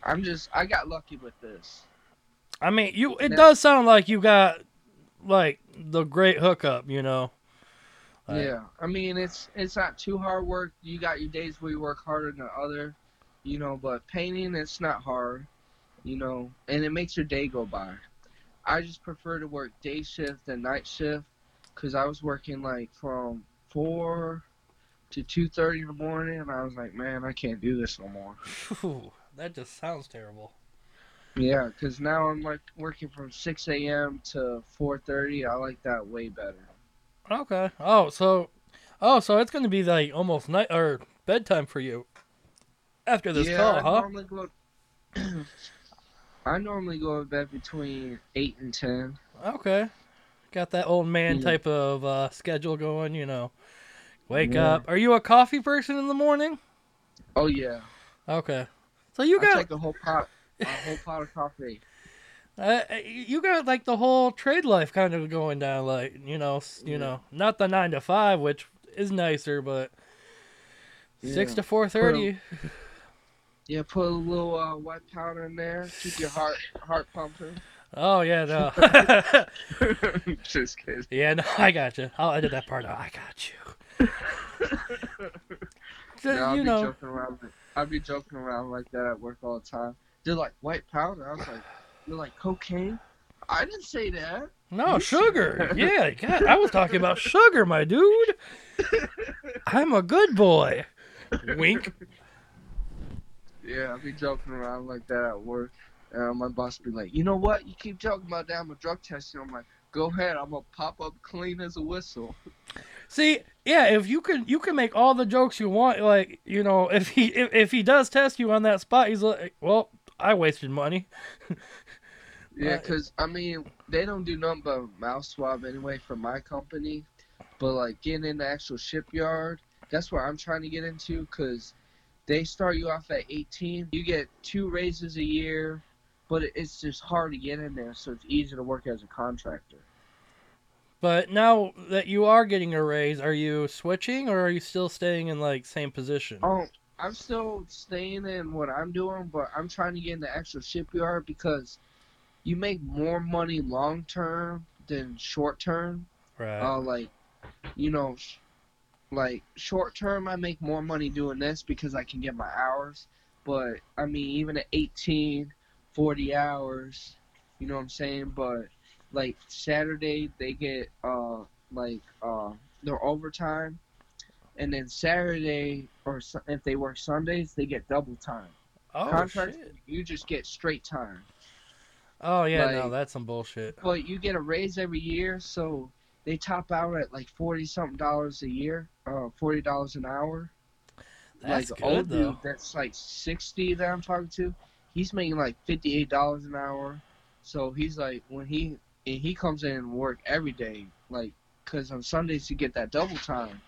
Speaker 2: I'm just I got lucky with this.
Speaker 1: I mean, you. It
Speaker 2: Yeah.
Speaker 1: does sound like you got like the great hookup, you know. Like-
Speaker 2: yeah, I mean it's it's not too hard work. You got your days where you work harder than other, you know. But painting it's not hard, you know, and it makes your day go by. I just prefer to work day shift than night shift, cause I was working like from four to two thirty in the morning, and I was like, man, I can't do this no more.
Speaker 1: That just sounds terrible.
Speaker 2: Yeah, cause now I'm like working from six a.m. to four thirty. I like that way better.
Speaker 1: Okay. Oh, so, oh, so it's gonna be like almost night or bedtime for you after this
Speaker 2: yeah,
Speaker 1: call,
Speaker 2: I
Speaker 1: huh?
Speaker 2: normally go. (clears throat) I normally go to bed between eight and ten.
Speaker 1: Okay. Got that old man type of uh, schedule going, you know. Wake
Speaker 2: Yeah.
Speaker 1: up. Are you a coffee person in the morning?
Speaker 2: Oh yeah,
Speaker 1: Okay. So you
Speaker 2: I
Speaker 1: got
Speaker 2: take a whole pot, a whole pot of coffee. (laughs)
Speaker 1: Uh, you got like the whole trade life kind of going down, like you know, you
Speaker 2: Yeah.
Speaker 1: know, not the nine to five, which is nicer, but six
Speaker 2: Yeah.
Speaker 1: to four thirty.
Speaker 2: Yeah, put a little uh, white powder in there, keep your heart heart pumping.
Speaker 1: Oh yeah, no, (laughs) (laughs)
Speaker 2: Just kidding.
Speaker 1: yeah, no, I got you. I'll edit that part out. I got you. (laughs) So,
Speaker 2: No, I'll
Speaker 1: you
Speaker 2: be
Speaker 1: know,
Speaker 2: joking around. I'll be joking around like that at work all the time. They're like white powder. I was like, you're like cocaine. I didn't say that.
Speaker 1: no
Speaker 2: you
Speaker 1: sugar. Yeah, God, I was talking about sugar, my dude. I'm a good boy. Wink.
Speaker 2: Yeah, I'll be joking around like that at work. And my boss be like, you know what? You keep talking about that. I'm a drug tester. I'm like, go ahead. I'm gonna pop up clean as a whistle.
Speaker 1: See, yeah, if you can, you can make all the jokes you want. Like, you know, if he if, if he does test you on that spot, he's like, well, I wasted money. (laughs)
Speaker 2: Yeah,
Speaker 1: Uh,
Speaker 2: 'cause I mean, they don't do nothing but mouth swab anyway for my company. But like getting in the actual shipyard, that's what I'm trying to get into because they start you off at 18. You get two raises a year, but it's just hard to get in there, so it's easy to work as a contractor.
Speaker 1: But now that you are getting a raise, are you switching or are you still staying in like same position?
Speaker 2: Oh, I'm still staying in what I'm doing, but I'm trying to get in the actual shipyard because you make more money long term than short term.
Speaker 1: Right.
Speaker 2: Uh, like, you know, sh- like short term, I make more money doing this because I can get my hours. But I mean, even at 18, 40 hours, you know what I'm saying? But like Saturday, they get uh like uh their overtime, and then Saturday or Su- if they work Sundays, they get double time.
Speaker 1: oh
Speaker 2: Contract,
Speaker 1: shit.
Speaker 2: you just get straight time.
Speaker 1: Oh yeah, no, that's some bullshit.
Speaker 2: But you get a raise every year, so they top out at like forty something dollars a year, uh, forty dollars an hour.
Speaker 1: That's
Speaker 2: like
Speaker 1: good
Speaker 2: old
Speaker 1: though.
Speaker 2: dude that's like sixty that I'm talking to, he's making like fifty eight dollars an hour. So he's like when he and he comes in and work every day, like because on Sundays you get that double time.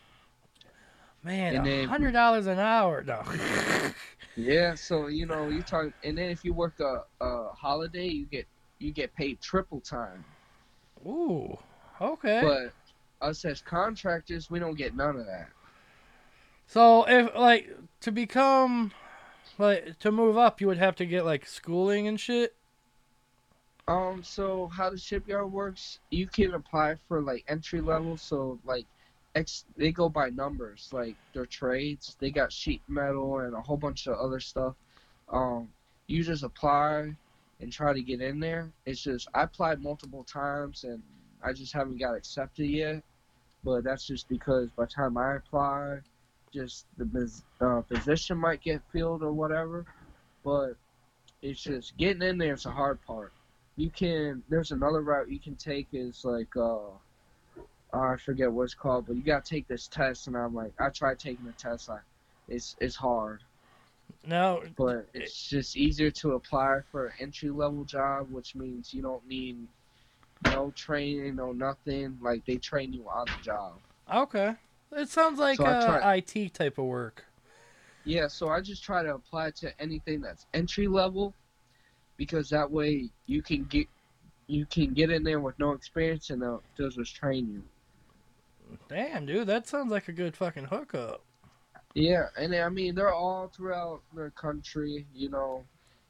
Speaker 1: Man, a hundred dollars an hour. No. (laughs)
Speaker 2: Yeah, so you know you talk, and then if you work a, a holiday, you get you get paid triple time.
Speaker 1: Ooh. Okay.
Speaker 2: But us as contractors, we don't get none of that.
Speaker 1: So if like to become like to move up, you would have to get like schooling and shit.
Speaker 2: Um, so how the shipyard works, you can apply for like entry level. So like, ex they go by numbers, like their trades. They got sheet metal and a whole bunch of other stuff. Um, you just apply and try to get in there. It's just I applied multiple times and I just haven't got accepted yet. But that's just because by the time I apply, just the uh, position might get filled or whatever. But it's just getting in there is the hard part. You can there's another route you can take is like uh I forget what it's called, but you gotta take this test and I'm like I tried taking the test, I it's it's hard.
Speaker 1: No,
Speaker 2: But it's just easier to apply for an entry level job, which means you don't need no training, no nothing. Like they train you on the job.
Speaker 1: okay, it sounds like
Speaker 2: So
Speaker 1: uh,
Speaker 2: try-
Speaker 1: IT type of work.
Speaker 2: Yeah, so I just try to apply to anything that's entry level because that way you can get you can get in there with no experience and they'll, they'll just train you.
Speaker 1: Damn, dude, that sounds like a good fucking hookup.
Speaker 2: Yeah, and I mean they're all throughout the country. You know,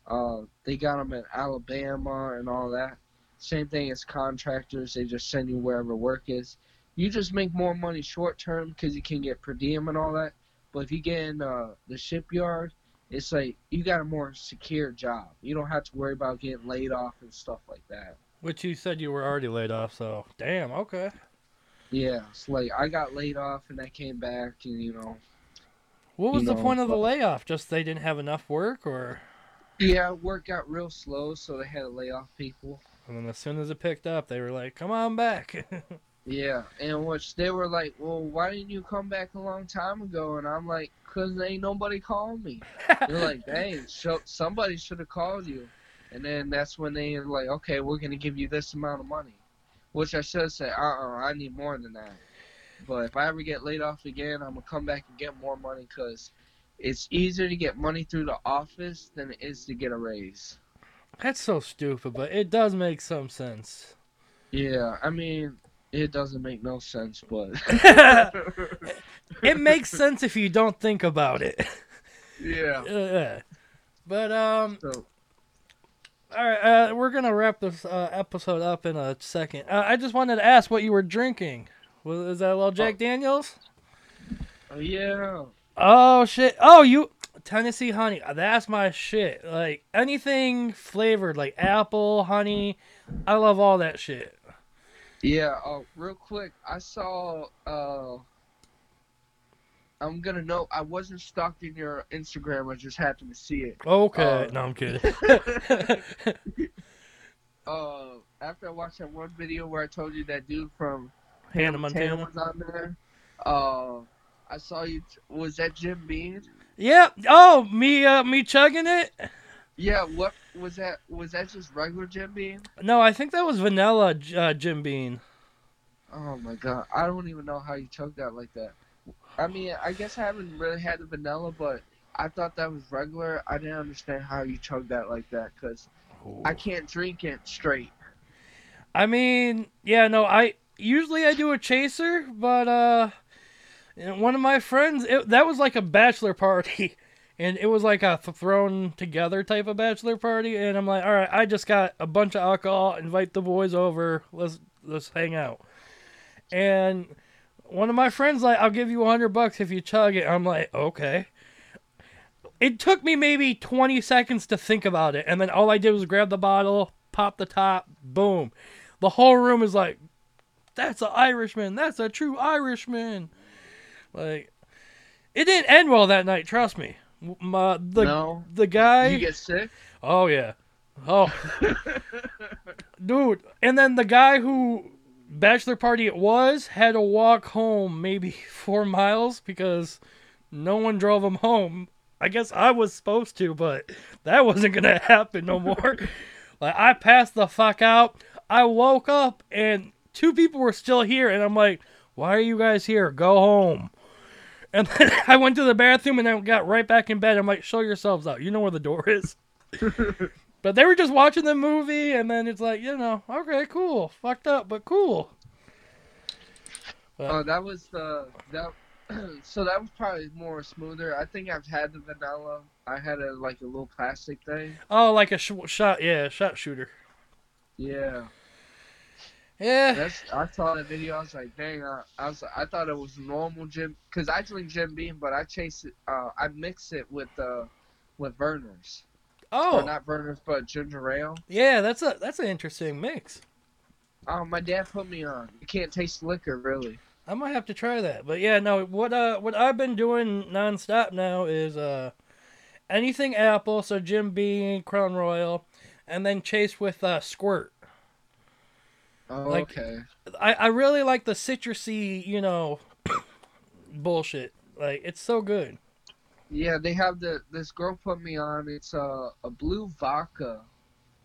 Speaker 2: uh, they got them in Alabama and all that. Same thing as contractors; they just send you wherever work is. You just make more money short term because you can get per diem and all that. But if you get in uh, the shipyard, it's like you got a more secure job. You don't have to worry about getting laid off and stuff like that.
Speaker 1: Which you said you were already laid off, so damn, okay.
Speaker 2: Yeah, it's like I got laid off and I came back, and you know,
Speaker 1: What was the
Speaker 2: know,
Speaker 1: point of the layoff? Just they didn't have enough work, or
Speaker 2: yeah, work got real slow, so they had to lay off people.
Speaker 1: and then as soon as it picked up, they were like, "Come on back." (laughs)
Speaker 2: Yeah, and which they were like, well, why didn't you come back a long time ago? And I'm like, cause ain't nobody called me. They're like, (laughs) dang, so somebody should have called you. And then that's when they were like, okay, we're gonna give you this amount of money, which I should have said, uh, uh I need more than that. But if I ever get laid off again, I'm gonna come back and get more money, cause it's easier to get money through the office than it is to get a raise.
Speaker 1: That's so stupid, but it does make some sense.
Speaker 2: Yeah, I mean, it doesn't make no sense, but (laughs) (laughs)
Speaker 1: it makes sense if you don't think about it.
Speaker 2: yeah. (laughs)
Speaker 1: Uh, but um,
Speaker 2: So
Speaker 1: all right, uh, we're gonna wrap this uh, episode up in a second. Uh, I just wanted to ask what you were drinking. Was is that a little Jack Daniels?
Speaker 2: Oh, yeah.
Speaker 1: Oh shit! Oh, you Tennessee honey. That's my shit. Like anything flavored, like apple, honey. I love all that shit.
Speaker 2: Yeah, uh, real quick, I saw, uh, I'm gonna know. I wasn't stalked in your Instagram, I just happened to see it.
Speaker 1: Okay,
Speaker 2: Uh,
Speaker 1: no, I'm kidding. (laughs)
Speaker 2: Uh, after I watched that one video where I told you that dude from
Speaker 1: Hannah
Speaker 2: Montana
Speaker 1: Montana.
Speaker 2: was on there, uh, I saw you, was that Jim Beam?
Speaker 1: Yeah. Oh, me, uh, me chugging it.
Speaker 2: Yeah, what, was that, was that just regular Jim Beam?
Speaker 1: No, I think that was vanilla uh, Jim Beam.
Speaker 2: Oh my god, I don't even know how you chug that like that. I mean, I guess I haven't really had the vanilla, but I thought that was regular. I didn't understand how you chug that like that because I can't drink it straight.
Speaker 1: I mean, yeah, no, I usually I do a chaser, but uh, one of my friends, it, that was like a bachelor party, (laughs) and it was like a th- thrown together type of bachelor party, and I'm like, all right, I just got a bunch of alcohol, invite the boys over, let's let's hang out, and one of my friends like, I'll give you a hundred bucks if you chug it. I'm like, okay. It took me maybe 20 seconds to think about it, and then all I did was grab the bottle, pop the top, boom. The whole room is like, that's an Irishman. That's a true Irishman. Like, it didn't end well that night. Trust me. My, uh, the
Speaker 2: no,
Speaker 1: the guy.
Speaker 2: you get sick.
Speaker 1: oh yeah. Oh, (laughs) dude. And then the guy who bachelor party it was had to walk home maybe (laughs) four miles because no one drove him home. I guess I was supposed to, but that wasn't gonna (laughs) happen no more. like I passed the fuck out. I woke up and two people were still here, and I'm like, "Why are you guys here? Go home." And then (laughs) I went to the bathroom and then got right back in bed. I'm like, "Show yourselves out. You know where the door is." (laughs) But they were just watching the movie, and then it's like, you know, okay, cool, fucked up, but cool.
Speaker 2: Oh, that was the that. (clears throat) so that was probably more smoother. I think I've had the vanilla. I had a like a little plastic thing.
Speaker 1: Oh, like a sh- shot, yeah, shot shooter.
Speaker 2: Yeah,
Speaker 1: Yeah.
Speaker 2: that's. I saw that video. I was like, dang. I, I was. I thought it was normal Jim, cause I drink Jim Beam, but I chase it. Uh, I mix it with uh, with Vernors.
Speaker 1: Oh,
Speaker 2: Or not Vernors, but ginger ale.
Speaker 1: yeah. That's a that's an interesting mix.
Speaker 2: Um, my dad put me on. You can't taste liquor, really.
Speaker 1: I might have to try that. But yeah, no. What uh, what I've been doing nonstop now is uh, anything apple. So Jim Beam, Crown Royal, and then chase with uh, Squirt.
Speaker 2: Oh,
Speaker 1: Like-
Speaker 2: okay.
Speaker 1: I I really like the citrusy, you know, (coughs) bullshit. Like it's so good.
Speaker 2: Yeah, they have the. This girl put me on. It's a a blue vodka.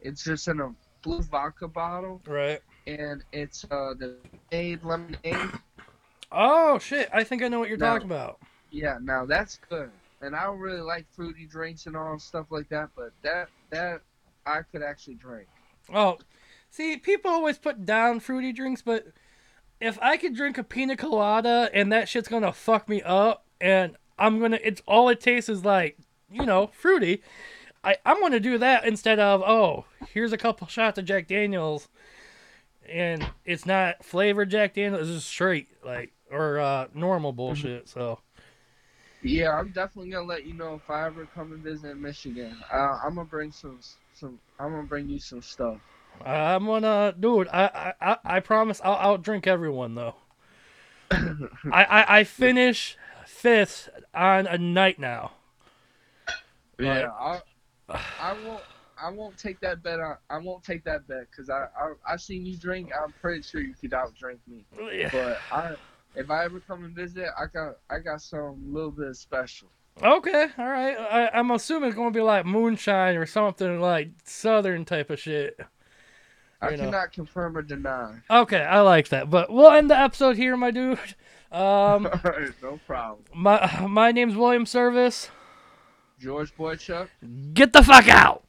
Speaker 2: It's just in a blue vodka bottle,
Speaker 1: Right.
Speaker 2: and it's uh the lemonade lemonade.
Speaker 1: Oh shit! I think I know what you're
Speaker 2: No.
Speaker 1: talking about.
Speaker 2: Yeah, now that's good. And I don't really like fruity drinks and all stuff like that, but that that I could actually drink.
Speaker 1: Oh, see, people always put down fruity drinks, but if I could drink a pina colada and that shit's gonna fuck me up, and I'm gonna, it's all it tastes is like, you know, fruity. I I'm gonna do that instead of oh, here's a couple shots of Jack Daniels, and it's not flavored Jack Daniels, it's just straight like or uh, normal bullshit. So
Speaker 2: Yeah, I'm definitely gonna let you know if I ever come and visit Michigan. Uh, I'm gonna bring some some. I'm gonna bring you some stuff.
Speaker 1: I'm gonna, dude. I I I, I promise I'll out drink everyone though. (laughs) I, I I finish fifth on a night now.
Speaker 2: Yeah, I, I won't. I won't take that bet. On, I won't take that bet because I, I I seen you drink. I'm pretty sure you could outdrink me. But I, if I ever come and visit, I got I got some little bit special.
Speaker 1: Okay, all right. I, I'm assuming it's gonna be like moonshine or something like southern type of shit.
Speaker 2: I
Speaker 1: You know.
Speaker 2: cannot confirm or deny.
Speaker 1: Okay, I like that. But we'll end the episode here, my dude. Um, (laughs)
Speaker 2: no problem.
Speaker 1: my my name's William Service.
Speaker 2: George Boychuk.
Speaker 1: Get the fuck out.